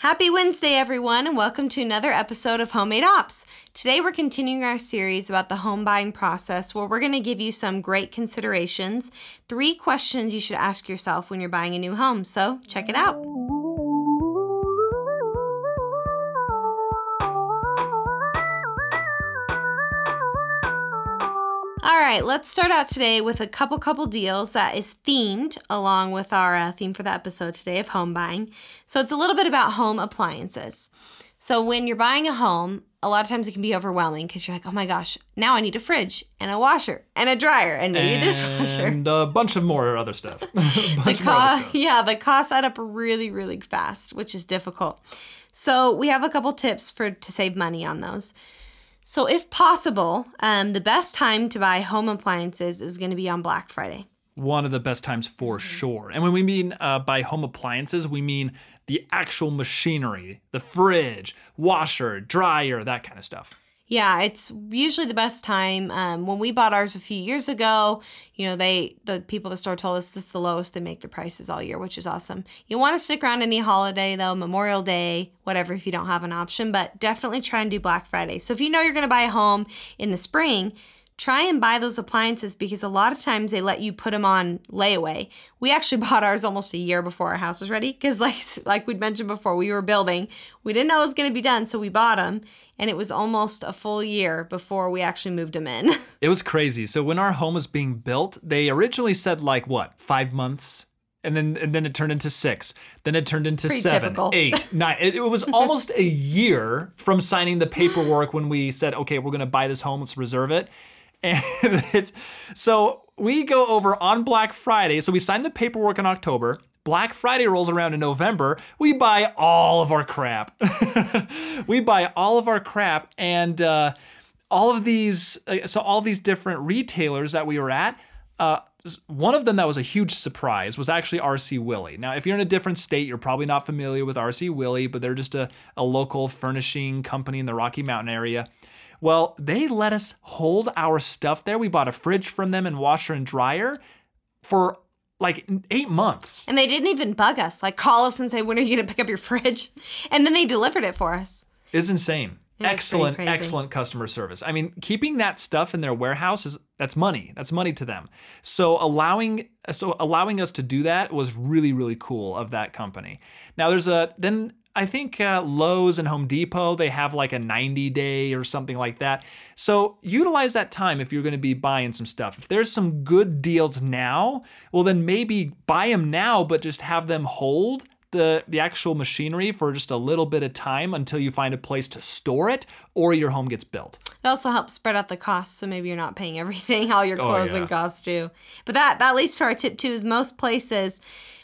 Happy Wednesday, everyone, and welcome to another episode of Homemade Ops. Today, we're continuing our series about the home buying process where we're going to give you some great considerations, three questions you should ask yourself when you're buying a new home. So, check it out. Right, let's start out today with a couple couple deals that is themed along with our uh, theme for the episode today of home buying. So it's a little bit about home appliances. So when you're buying a home, a lot of times it can be overwhelming because you're like, oh my gosh, now I need a fridge and a washer and a dryer and maybe a dishwasher. and a bunch of more other stuff. The more other stuff. yeah, the costs add up really, really fast, which is difficult. So we have a couple tips for to save money on those. So if possible, um, the best time to buy home appliances is going to be on Black Friday. One of the best times for sure. And when we mean uh, by home appliances, we mean the actual machinery, the fridge, washer, dryer, that kind of stuff. Yeah, it's usually the best time. Um, when we bought ours a few years ago, you know, they the people at the store told us this is the lowest they make the prices all year, which is awesome. You want to stick around any holiday though, Memorial Day, whatever, if you don't have an option, but definitely try and do Black Friday. So if you know you're going to buy a home in the spring, try and buy those appliances because a lot of times they let you put them on layaway. We actually bought ours almost a year before our house was ready because like like we'd mentioned before, we were building. We didn't know it was going to be done, so we bought them and it was almost a full year before we actually moved them in. It was crazy. So when our home was being built, they originally said like what, five months? And then and then it turned into six. Then it turned into Pretty seven, typical. eight, nine. It, it was almost a year from signing the paperwork when we said, okay, we're gonna buy this home, let's reserve it. And it's so we go over on Black Friday. So we sign the paperwork in October. Black Friday rolls around in November. We buy all of our crap. we buy all of our crap, and uh, all of these. uh, So all these different retailers that we were at. Uh, one of them that was a huge surprise was actually RC Willey. Now, if you're in a different state, you're probably not familiar with RC Willey, but they're just a, a local furnishing company in the Rocky Mountain area. Well, they let us hold our stuff there. We bought a fridge from them and washer and dryer for like eight months. and they didn't even bug us, like call us and say, "When are you going to pick up your fridge?" And then they delivered it for us. It's insane. pretty excellent, excellent customer service. I mean, keeping that stuff in their warehouse is that's money. That's money to them. So allowing so allowing us to do that was really really cool of that company. Now there's a then I think uh, Lowe's and Home Depot they have like a 90 day or something like that. So utilize that time if you're going to be buying some stuff. If there's some good deals now, well then maybe buy them now, but just have them hold the the actual machinery for just a little bit of time until you find a place to store it or your home gets built. It also helps spread out the costs, so maybe you're not paying everything, all your Oh, closing yeah. costs too. But that that leads to our tip two Is most places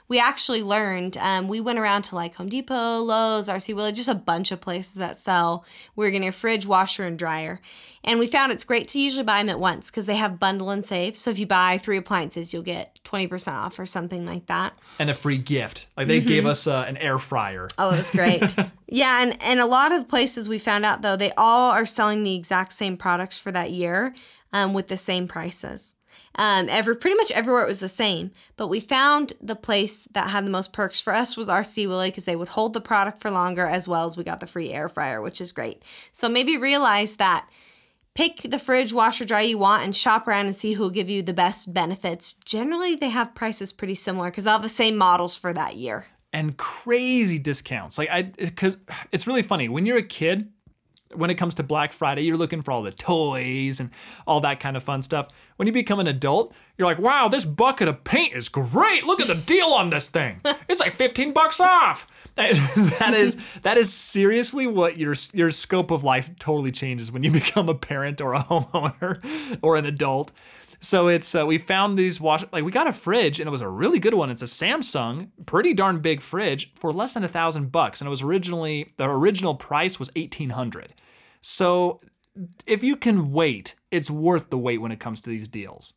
we actually learned. Um, we went around to like Home Depot, Lowe's, RC Willey, just a bunch of places that sell. We are getting a fridge, washer, and dryer, and we found it's great to usually buy them at once because they have bundle and save. So if you buy three appliances, you'll get twenty percent off or something like that. And a free gift. Like they gave us uh, an air fryer. Oh, it was great. yeah, and and a lot of places we found out though they all are selling the exact same products for that year, um, with the same prices. Um, every pretty much everywhere it was the same, but we found the place that had the most perks for us was RC Willey because they would hold the product for longer as well as we got the free air fryer, which is great. So maybe realize that pick the fridge, washer, dryer you want and shop around and see who'll give you the best benefits. Generally, they have prices pretty similar because they'll have the same models for that year. and crazy discounts. Like I cuz it's really funny when you're a kid when it comes to Black Friday, you're looking for all the toys and all that kind of fun stuff. When you become an adult, you're like, "Wow, this bucket of paint is great. Look at the deal on this thing. It's like 15 bucks off." that is that is seriously what your your scope of life totally changes when you become a parent or a homeowner or an adult. So it's uh, we found these wash like we got a fridge and it was a really good one. It's a Samsung, pretty darn big fridge for less than a thousand bucks, and it was originally the original price was eighteen hundred. So if you can wait, it's worth the wait when it comes to these deals.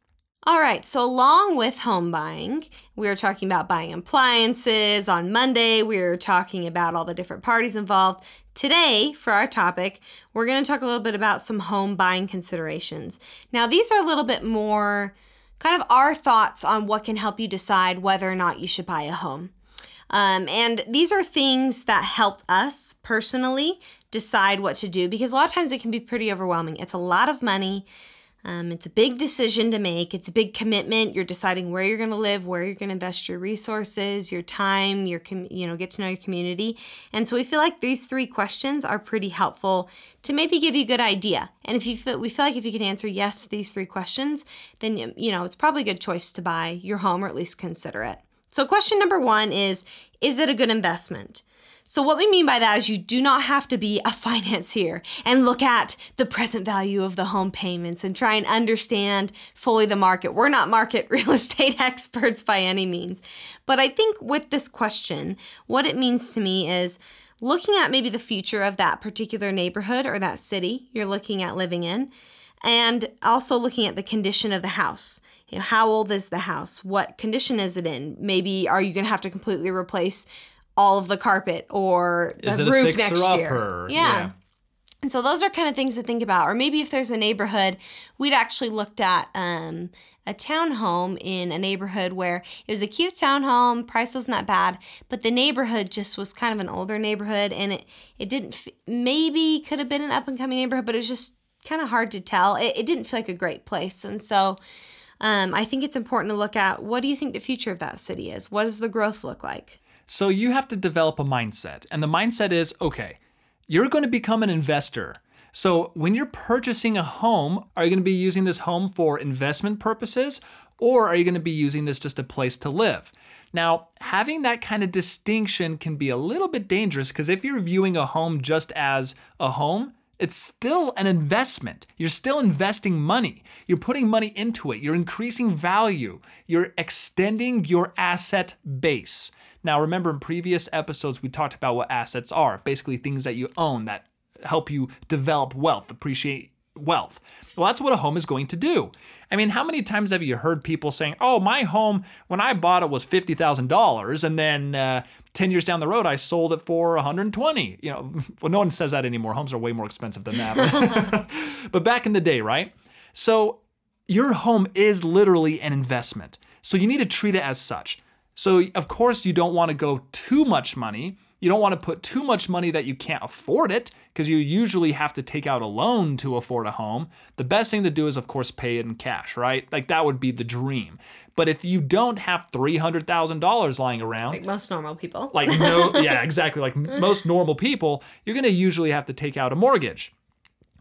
All right, so along with home buying, we were talking about buying appliances. On Monday, we were talking about all the different parties involved. Today, for our topic, we're going to talk a little bit about some home buying considerations. Now, these are a little bit more kind of our thoughts on what can help you decide whether or not you should buy a home. Um, and these are things that helped us personally decide what to do because a lot of times it can be pretty overwhelming. It's a lot of money. Um, it's a big decision to make. It's a big commitment. You're deciding where you're going to live, where you're going to invest your resources, your time, your com- you know, get to know your community. And so we feel like these three questions are pretty helpful to maybe give you a good idea. And if you feel, we feel like if you can answer yes to these three questions, then you know it's probably a good choice to buy your home or at least consider it. So question number one is: Is it a good investment? So, what we mean by that is you do not have to be a financier and look at the present value of the home payments and try and understand fully the market. We're not market real estate experts by any means. But I think with this question, what it means to me is looking at maybe the future of that particular neighborhood or that city you're looking at living in, and also looking at the condition of the house. You know, how old is the house? What condition is it in? Maybe are you going to have to completely replace all of the carpet or the roof next year. Yeah. yeah. And so those are kind of things to think about. Or maybe if there's a neighborhood, we'd actually looked at um, a townhome in a neighborhood where it was a cute townhome, price wasn't that bad, but the neighborhood just was kind of an older neighborhood, and it it didn't f- maybe could have been an up and coming neighborhood, but it was just kind of hard to tell. It, it didn't feel like a great place, and so. Um, I think it's important to look at what do you think the future of that city is? What does the growth look like? So you have to develop a mindset. And the mindset is okay, you're going to become an investor. So when you're purchasing a home, are you going to be using this home for investment purposes or are you going to be using this just a place to live? Now, having that kind of distinction can be a little bit dangerous because if you're viewing a home just as a home, it's still an investment. You're still investing money. You're putting money into it. You're increasing value. You're extending your asset base. Now, remember in previous episodes, we talked about what assets are basically things that you own that help you develop wealth, appreciate wealth. Well, that's what a home is going to do. I mean, how many times have you heard people saying, oh, my home, when I bought it, was $50,000, and then uh, 10 years down the road, I sold it for 120. You know, well, no one says that anymore. Homes are way more expensive than that. but back in the day, right? So your home is literally an investment. So you need to treat it as such. So, of course, you don't want to go too much money. You don't want to put too much money that you can't afford it because you usually have to take out a loan to afford a home. The best thing to do is, of course, pay it in cash, right? Like that would be the dream. But if you don't have $300,000 lying around, like most normal people, like no, yeah, exactly, like most normal people, you're going to usually have to take out a mortgage.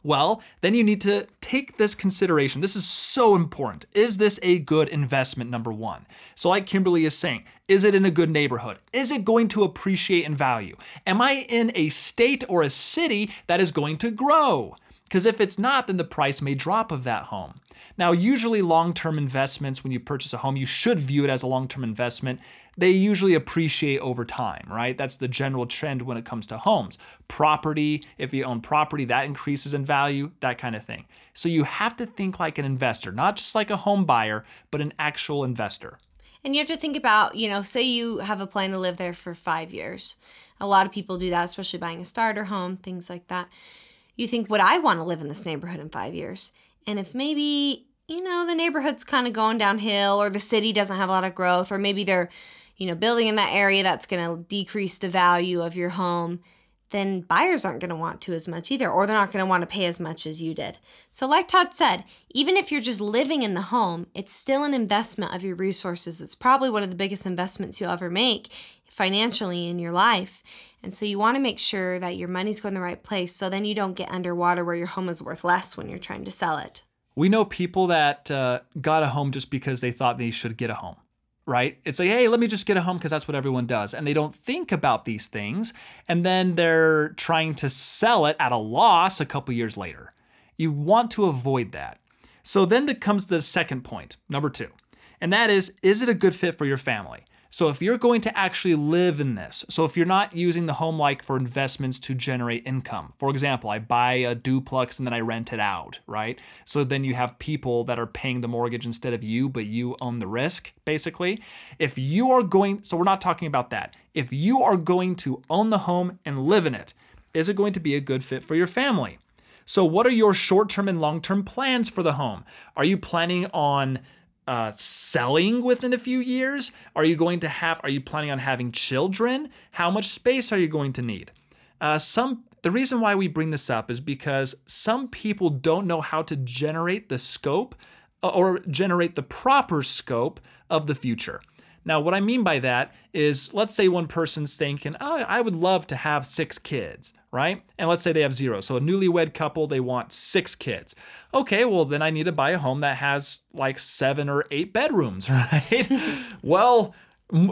Well, then you need to take this consideration. This is so important. Is this a good investment? Number one. So, like Kimberly is saying, is it in a good neighborhood? Is it going to appreciate in value? Am I in a state or a city that is going to grow? Because if it's not, then the price may drop of that home. Now, usually long term investments, when you purchase a home, you should view it as a long term investment they usually appreciate over time, right? That's the general trend when it comes to homes. Property, if you own property, that increases in value, that kind of thing. So you have to think like an investor, not just like a home buyer, but an actual investor. And you have to think about, you know, say you have a plan to live there for five years. A lot of people do that, especially buying a starter home, things like that. You think, would I want to live in this neighborhood in five years? And if maybe, you know, the neighborhood's kind of going downhill or the city doesn't have a lot of growth, or maybe they're you know, building in that area that's going to decrease the value of your home, then buyers aren't going to want to as much either, or they're not going to want to pay as much as you did. So, like Todd said, even if you're just living in the home, it's still an investment of your resources. It's probably one of the biggest investments you'll ever make financially in your life. And so, you want to make sure that your money's going the right place so then you don't get underwater where your home is worth less when you're trying to sell it. We know people that uh, got a home just because they thought they should get a home right? It's like, hey, let me just get a home because that's what everyone does. And they don't think about these things. And then they're trying to sell it at a loss a couple years later. You want to avoid that. So then comes the second point, number two. And that is, is it a good fit for your family? So if you're going to actually live in this, so if you're not using the home like for investments to generate income, for example, I buy a duplex and then I rent it out, right? So then you have people that are paying the mortgage instead of you, but you own the risk, basically. If you are going, so we're not talking about that. If you are going to own the home and live in it, is it going to be a good fit for your family? So, what are your short term and long term plans for the home? Are you planning on uh, selling within a few years? Are you going to have? Are you planning on having children? How much space are you going to need? Uh, some the reason why we bring this up is because some people don't know how to generate the scope uh, or generate the proper scope of the future. Now, what I mean by that is let's say one person's thinking, oh, I would love to have six kids, right? And let's say they have zero. So a newlywed couple, they want six kids. Okay, well, then I need to buy a home that has like seven or eight bedrooms, right? well,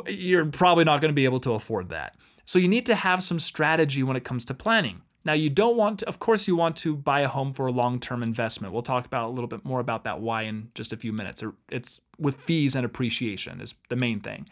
you're probably not going to be able to afford that. So you need to have some strategy when it comes to planning. Now, you don't want to, of course, you want to buy a home for a long term investment. We'll talk about a little bit more about that why in just a few minutes. It's with fees and appreciation, is the main thing.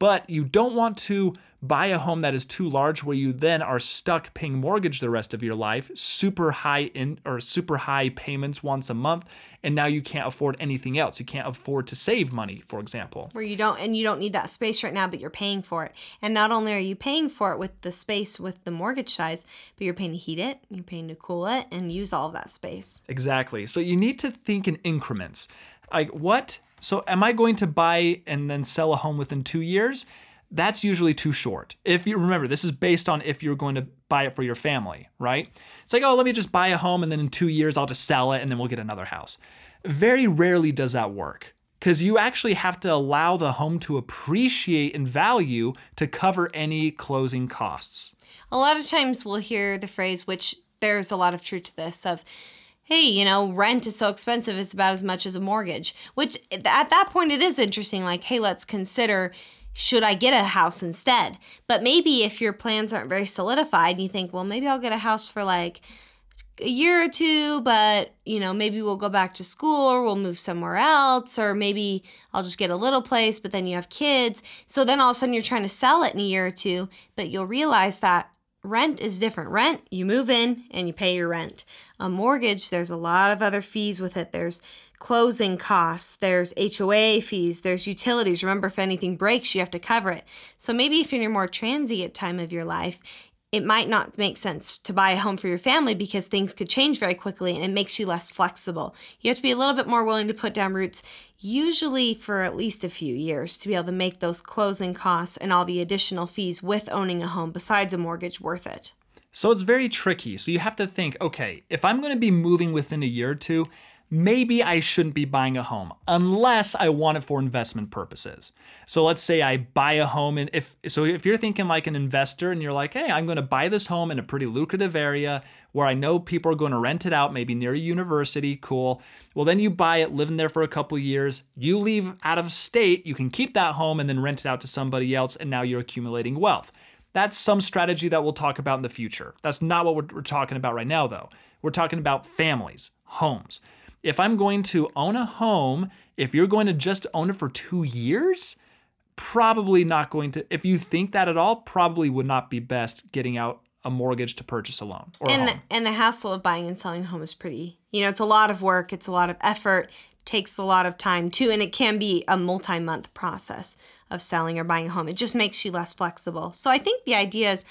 But you don't want to buy a home that is too large where you then are stuck paying mortgage the rest of your life, super high in or super high payments once a month, and now you can't afford anything else. You can't afford to save money, for example. Where you don't and you don't need that space right now, but you're paying for it. And not only are you paying for it with the space with the mortgage size, but you're paying to heat it, you're paying to cool it and use all of that space. Exactly. So you need to think in increments. Like what so am I going to buy and then sell a home within 2 years? that's usually too short. If you remember, this is based on if you're going to buy it for your family, right? It's like, oh, let me just buy a home and then in two years I'll just sell it and then we'll get another house. Very rarely does that work because you actually have to allow the home to appreciate in value to cover any closing costs. A lot of times we'll hear the phrase, which there's a lot of truth to this, of, hey, you know, rent is so expensive, it's about as much as a mortgage, which at that point it is interesting. Like, hey, let's consider should I get a house instead? But maybe if your plans aren't very solidified and you think, well, maybe I'll get a house for like a year or two, but you know, maybe we'll go back to school or we'll move somewhere else, or maybe I'll just get a little place, but then you have kids. So then all of a sudden you're trying to sell it in a year or two, but you'll realize that rent is different. Rent, you move in and you pay your rent. A mortgage, there's a lot of other fees with it. There's closing costs, there's HOA fees, there's utilities. Remember, if anything breaks, you have to cover it. So maybe if you're in a more transient time of your life, it might not make sense to buy a home for your family because things could change very quickly and it makes you less flexible. You have to be a little bit more willing to put down roots, usually for at least a few years, to be able to make those closing costs and all the additional fees with owning a home besides a mortgage worth it. So it's very tricky. So you have to think okay, if I'm going to be moving within a year or two, maybe I shouldn't be buying a home unless I want it for investment purposes. So let's say I buy a home and if so if you're thinking like an investor and you're like, "Hey, I'm going to buy this home in a pretty lucrative area where I know people are going to rent it out maybe near a university, cool." Well, then you buy it, live in there for a couple years, you leave out of state, you can keep that home and then rent it out to somebody else and now you're accumulating wealth. That's some strategy that we'll talk about in the future. That's not what we're, we're talking about right now though. We're talking about families, homes if I'm going to own a home, if you're going to just own it for two years, probably not going to, if you think that at all, probably would not be best getting out a mortgage to purchase a loan or and a. The, and the hassle of buying and selling a home is pretty, you know, it's a lot of work, it's a lot of effort, takes a lot of time too, and it can be a multi month process of selling or buying a home. It just makes you less flexible. So I think the idea is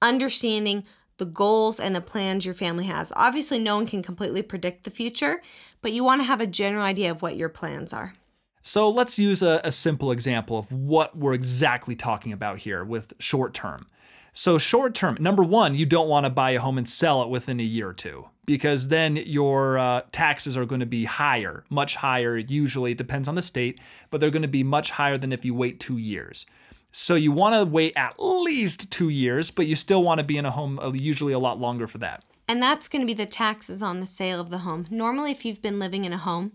understanding the goals and the plans your family has. Obviously, no one can completely predict the future, but you want to have a general idea of what your plans are. So let's use a, a simple example of what we're exactly talking about here with short term. So, short term, number one, you don't want to buy a home and sell it within a year or two because then your uh, taxes are going to be higher, much higher. Usually, it depends on the state, but they're going to be much higher than if you wait two years. So you want to wait at least two years, but you still want to be in a home uh, usually a lot longer for that. And that's going to be the taxes on the sale of the home. Normally, if you've been living in a home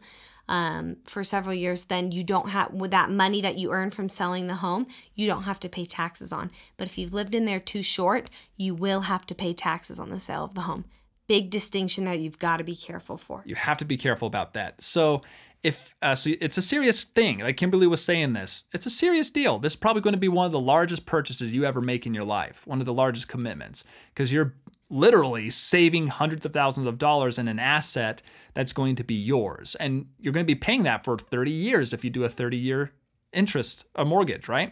um, for several years, then you don't have, with that money that you earn from selling the home, you don't have to pay taxes on. But if you've lived in there too short, you will have to pay taxes on the sale of the home. Big distinction that you've got to be careful for. You have to be careful about that. So if uh, so it's a serious thing like kimberly was saying this it's a serious deal. This is probably going to be one of the largest purchases you ever make in your life one of the largest commitments because you're literally saving hundreds of thousands of dollars in an asset that's going to be yours. And you're going to be paying that for 30 years if you do a 30 year interest a mortgage right?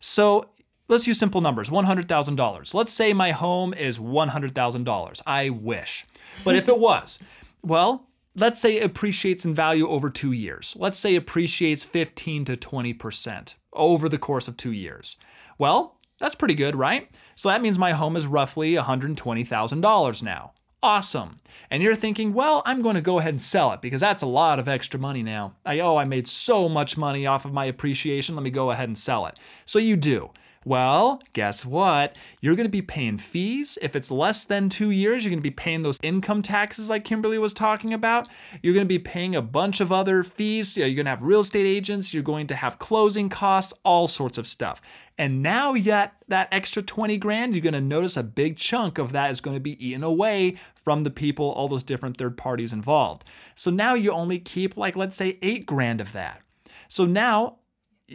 So let's use simple numbers $100000 let's say my home is $100000 i wish. But if it was well let's say appreciates in value over two years. Let's say appreciates 15 to 20% over the course of two years. Well, that's pretty good, right? So that means my home is roughly $120,000 now. Awesome. And you're thinking, well, I'm going to go ahead and sell it because that's a lot of extra money now. I oh, I made so much money off of my appreciation. Let me go ahead and sell it. So you do. Well, guess what? You're going to be paying fees. If it's less than two years, you're going to be paying those income taxes like Kimberly was talking about. You're going to be paying a bunch of other fees. You're going to have real estate agents. You're going to have closing costs, all sorts of stuff. And now yet that extra 20 grand, you're going to notice a big chunk of that is going to be eaten away from the people, all those different third parties involved. So now you only keep like, let's say, eight grand of that. So now,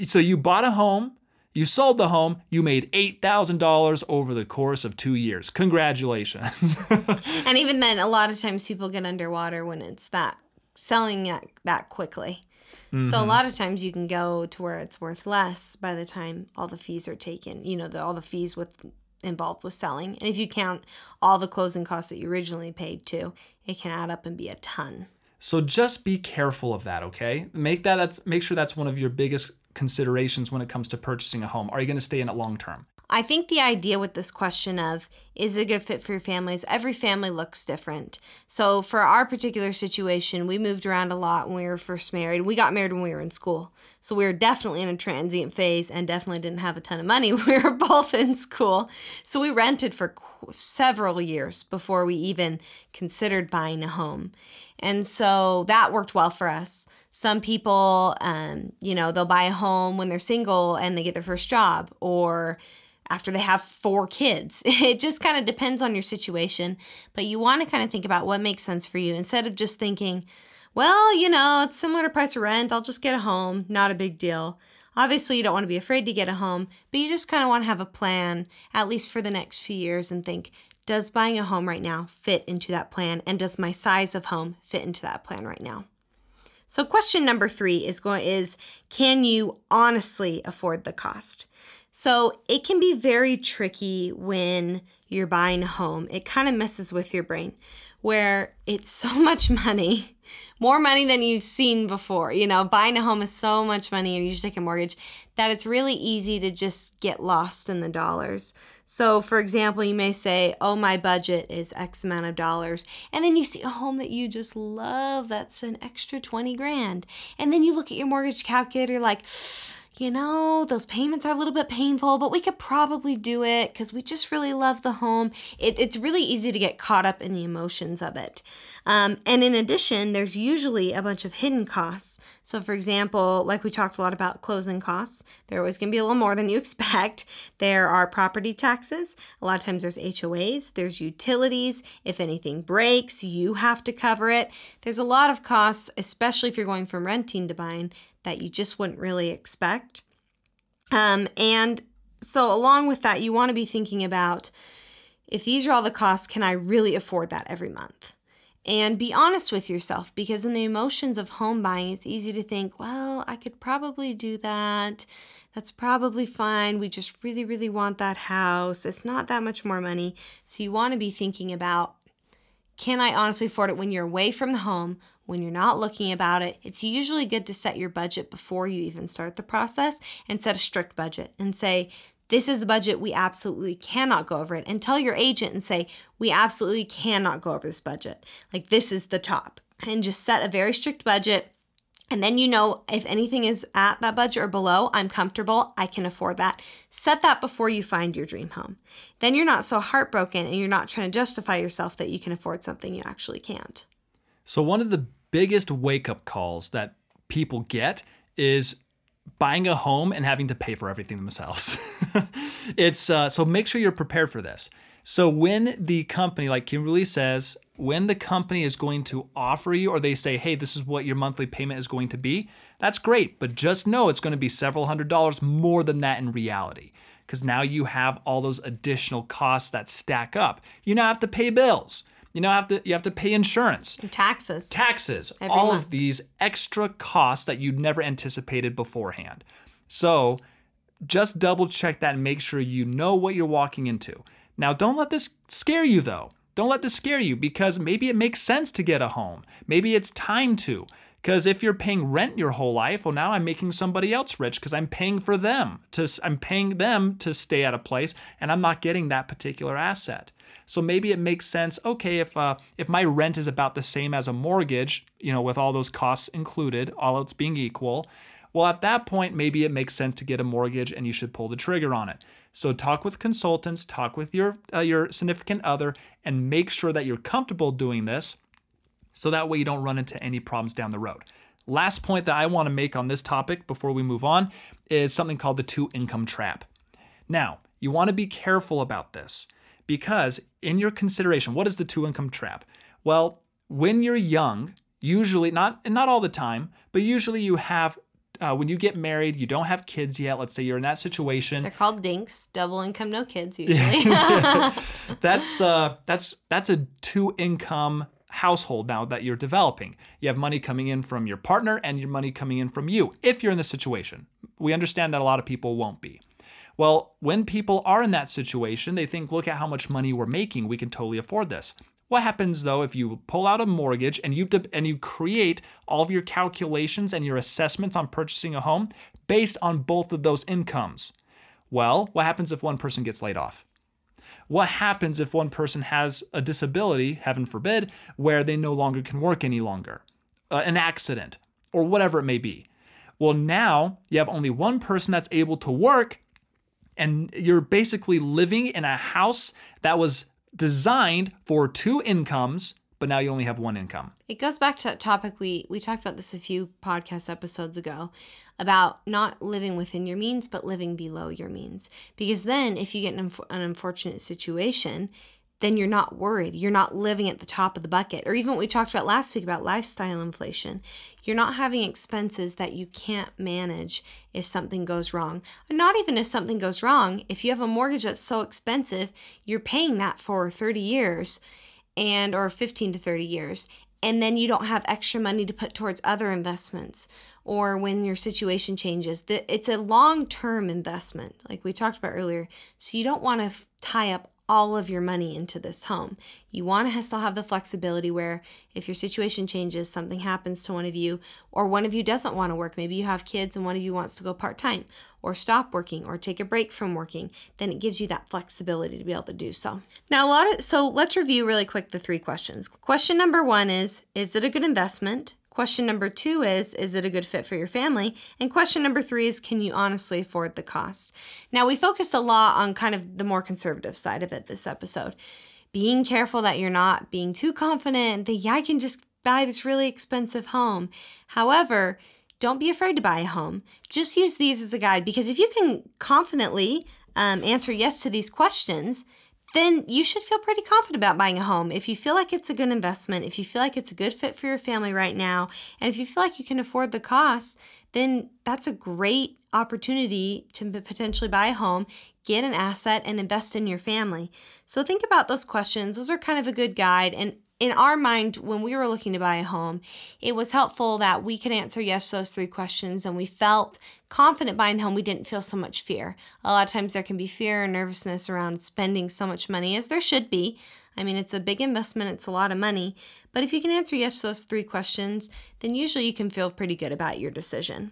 so you bought a home, you sold the home, you made $8,000 over the course of two years. Congratulations. and even then, a lot of times people get underwater when it's that selling that, that quickly. Mm-hmm. So a mm-hmm. lot of times you can go to where it's worth less by the time all the fees are taken. You know, the, all the fees with involved with selling. And if you count all the closing costs that you originally paid too, it can add up and be a ton. So just be careful of that, okay? Make that that's make sure that's one of your biggest considerations when it comes to purchasing a home. Are you going to stay in it long term? I think the idea with this question of is it a good fit for your families, every family looks different. So, for our particular situation, we moved around a lot when we were first married. We got married when we were in school. So, we were definitely in a transient phase and definitely didn't have a ton of money. We were both in school. So, we rented for several years before we even considered buying a home. And so that worked well for us. Some people, um, you know, they'll buy a home when they're single and they get their first job or after they have four kids. It just kind of depends on your situation, but you want to kind of think about what makes sense for you instead of just thinking, well, you know, it's similar to price of rent. I'll just get a home. Not a big deal. Obviously, you don't want to be afraid to get a home, but you just kind of want to have a plan, at least for the next few years, and think, does buying a home right now fit into that plan? And does my size of home fit into that plan right now? So question number three is going is can you honestly afford the cost? So it can be very tricky when you're buying a home. It kind of messes with your brain where it's so much money, more money than you've seen before. You know, buying a home is so much money, and you should take a mortgage that it's really easy to just get lost in the dollars. So, for example, you may say, Oh, my budget is X amount of dollars. And then you see a home that you just love that's an extra 20 grand. And then you look at your mortgage calculator like, you know, those payments are a little bit painful, but we could probably do it because we just really love the home. It, it's really easy to get caught up in the emotions of it. Um, and in addition, there's usually a bunch of hidden costs. So, for example, like we talked a lot about closing costs, they're always going to be a little more than you expect. There are property taxes. A lot of times there's HOAs, there's utilities. If anything breaks, you have to cover it. There's a lot of costs, especially if you're going from renting to buying, that you just wouldn't really expect. Um, and so, along with that, you want to be thinking about if these are all the costs, can I really afford that every month? And be honest with yourself because in the emotions of home buying, it's easy to think, well, I could probably do that. That's probably fine. We just really, really want that house. It's not that much more money. So you want to be thinking about can I honestly afford it when you're away from the home, when you're not looking about it? It's usually good to set your budget before you even start the process and set a strict budget and say, this is the budget. We absolutely cannot go over it. And tell your agent and say, we absolutely cannot go over this budget. Like, this is the top. And just set a very strict budget. And then you know if anything is at that budget or below, I'm comfortable, I can afford that. Set that before you find your dream home. Then you're not so heartbroken and you're not trying to justify yourself that you can afford something you actually can't. So, one of the biggest wake up calls that people get is buying a home and having to pay for everything themselves. it's uh, so make sure you're prepared for this. So when the company, like Kimberly says, when the company is going to offer you or they say, hey, this is what your monthly payment is going to be, that's great. But just know it's going to be several hundred dollars more than that in reality. Because now you have all those additional costs that stack up. You now have to pay bills. You know, have to you have to pay insurance, and taxes, taxes, Every all month. of these extra costs that you'd never anticipated beforehand. So, just double check that and make sure you know what you're walking into. Now, don't let this scare you though. Don't let this scare you because maybe it makes sense to get a home. Maybe it's time to. Because if you're paying rent your whole life, well, now I'm making somebody else rich because I'm paying for them to, I'm paying them to stay at a place, and I'm not getting that particular asset. So maybe it makes sense. Okay, if uh, if my rent is about the same as a mortgage, you know, with all those costs included, all else being equal, well, at that point, maybe it makes sense to get a mortgage, and you should pull the trigger on it. So talk with consultants, talk with your uh, your significant other, and make sure that you're comfortable doing this so that way you don't run into any problems down the road. Last point that I want to make on this topic before we move on is something called the two income trap. Now, you want to be careful about this because in your consideration, what is the two income trap? Well, when you're young, usually not and not all the time, but usually you have uh, when you get married, you don't have kids yet. Let's say you're in that situation. They're called dinks, double income, no kids usually. that's uh, that's that's a two income household now that you're developing. You have money coming in from your partner and your money coming in from you if you're in this situation. We understand that a lot of people won't be. Well, when people are in that situation, they think, look at how much money we're making. We can totally afford this. What happens though if you pull out a mortgage and you de- and you create all of your calculations and your assessments on purchasing a home based on both of those incomes? Well, what happens if one person gets laid off? What happens if one person has a disability, heaven forbid, where they no longer can work any longer? Uh, an accident, or whatever it may be. Well, now you have only one person that's able to work, and you're basically living in a house that was designed for two incomes but now you only have one income. It goes back to that topic we we talked about this a few podcast episodes ago about not living within your means but living below your means. Because then if you get an, an unfortunate situation, then you're not worried. You're not living at the top of the bucket. Or even what we talked about last week about lifestyle inflation. You're not having expenses that you can't manage if something goes wrong. not even if something goes wrong, if you have a mortgage that's so expensive, you're paying that for 30 years and or 15 to 30 years and then you don't have extra money to put towards other investments or when your situation changes it's a long-term investment like we talked about earlier so you don't want to tie up all of your money into this home. You want to still have the flexibility where if your situation changes, something happens to one of you, or one of you doesn't want to work, maybe you have kids and one of you wants to go part time, or stop working, or take a break from working, then it gives you that flexibility to be able to do so. Now, a lot of so let's review really quick the three questions. Question number one is Is it a good investment? Question number two is Is it a good fit for your family? And question number three is Can you honestly afford the cost? Now, we focused a lot on kind of the more conservative side of it this episode. Being careful that you're not being too confident that, yeah, I can just buy this really expensive home. However, don't be afraid to buy a home. Just use these as a guide because if you can confidently um, answer yes to these questions, then you should feel pretty confident about buying a home. If you feel like it's a good investment, if you feel like it's a good fit for your family right now, and if you feel like you can afford the costs, then that's a great opportunity to potentially buy a home, get an asset, and invest in your family. So think about those questions. Those are kind of a good guide. And in our mind, when we were looking to buy a home, it was helpful that we could answer yes to those three questions and we felt confident buying the home. We didn't feel so much fear. A lot of times there can be fear and nervousness around spending so much money, as there should be. I mean, it's a big investment, it's a lot of money. But if you can answer yes to those three questions, then usually you can feel pretty good about your decision.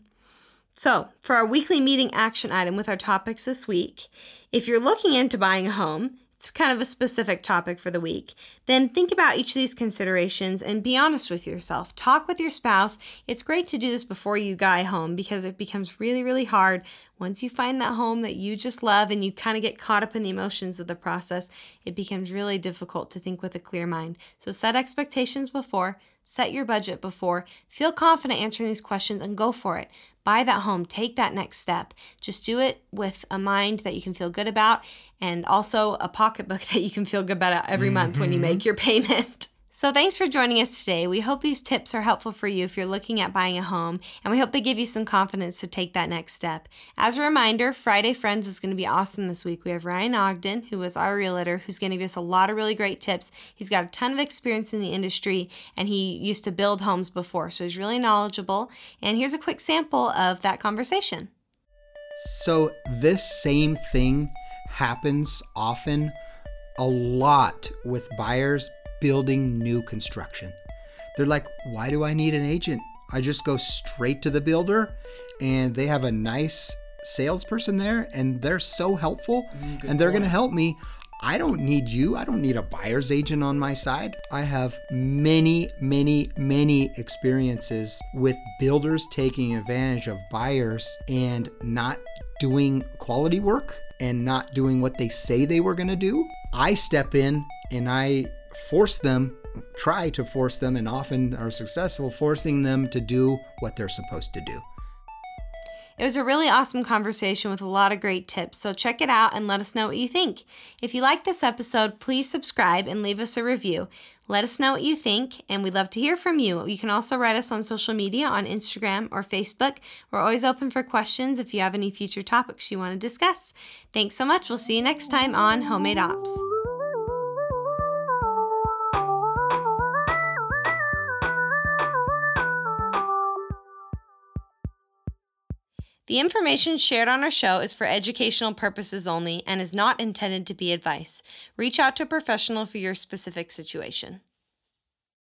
So, for our weekly meeting action item with our topics this week, if you're looking into buying a home, it's kind of a specific topic for the week. Then think about each of these considerations and be honest with yourself. Talk with your spouse. It's great to do this before you guy home because it becomes really, really hard once you find that home that you just love and you kind of get caught up in the emotions of the process. It becomes really difficult to think with a clear mind. So set expectations before, set your budget before, feel confident answering these questions and go for it buy that home, take that next step. Just do it with a mind that you can feel good about and also a pocketbook that you can feel good about every mm-hmm. month when you make your payment. So, thanks for joining us today. We hope these tips are helpful for you if you're looking at buying a home, and we hope they give you some confidence to take that next step. As a reminder, Friday Friends is going to be awesome this week. We have Ryan Ogden, who is our realtor, who's going to give us a lot of really great tips. He's got a ton of experience in the industry, and he used to build homes before, so he's really knowledgeable. And here's a quick sample of that conversation. So, this same thing happens often a lot with buyers building new construction. They're like, why do I need an agent? I just go straight to the builder and they have a nice salesperson there and they're so helpful mm, and they're going to help me. I don't need you. I don't need a buyer's agent on my side. I have many, many, many experiences with builders taking advantage of buyers and not doing quality work and not doing what they say they were going to do. I step in and I force them, try to force them, and often are successful forcing them to do what they're supposed to do. It was a really awesome conversation with a lot of great tips, so check it out and let us know what you think. If you like this episode, please subscribe and leave us a review. Let us know what you think, and we'd love to hear from you. You can also write us on social media on Instagram or Facebook. We're always open for questions if you have any future topics you want to discuss. Thanks so much. We'll see you next time on Homemade Ops. The information shared on our show is for educational purposes only and is not intended to be advice. Reach out to a professional for your specific situation.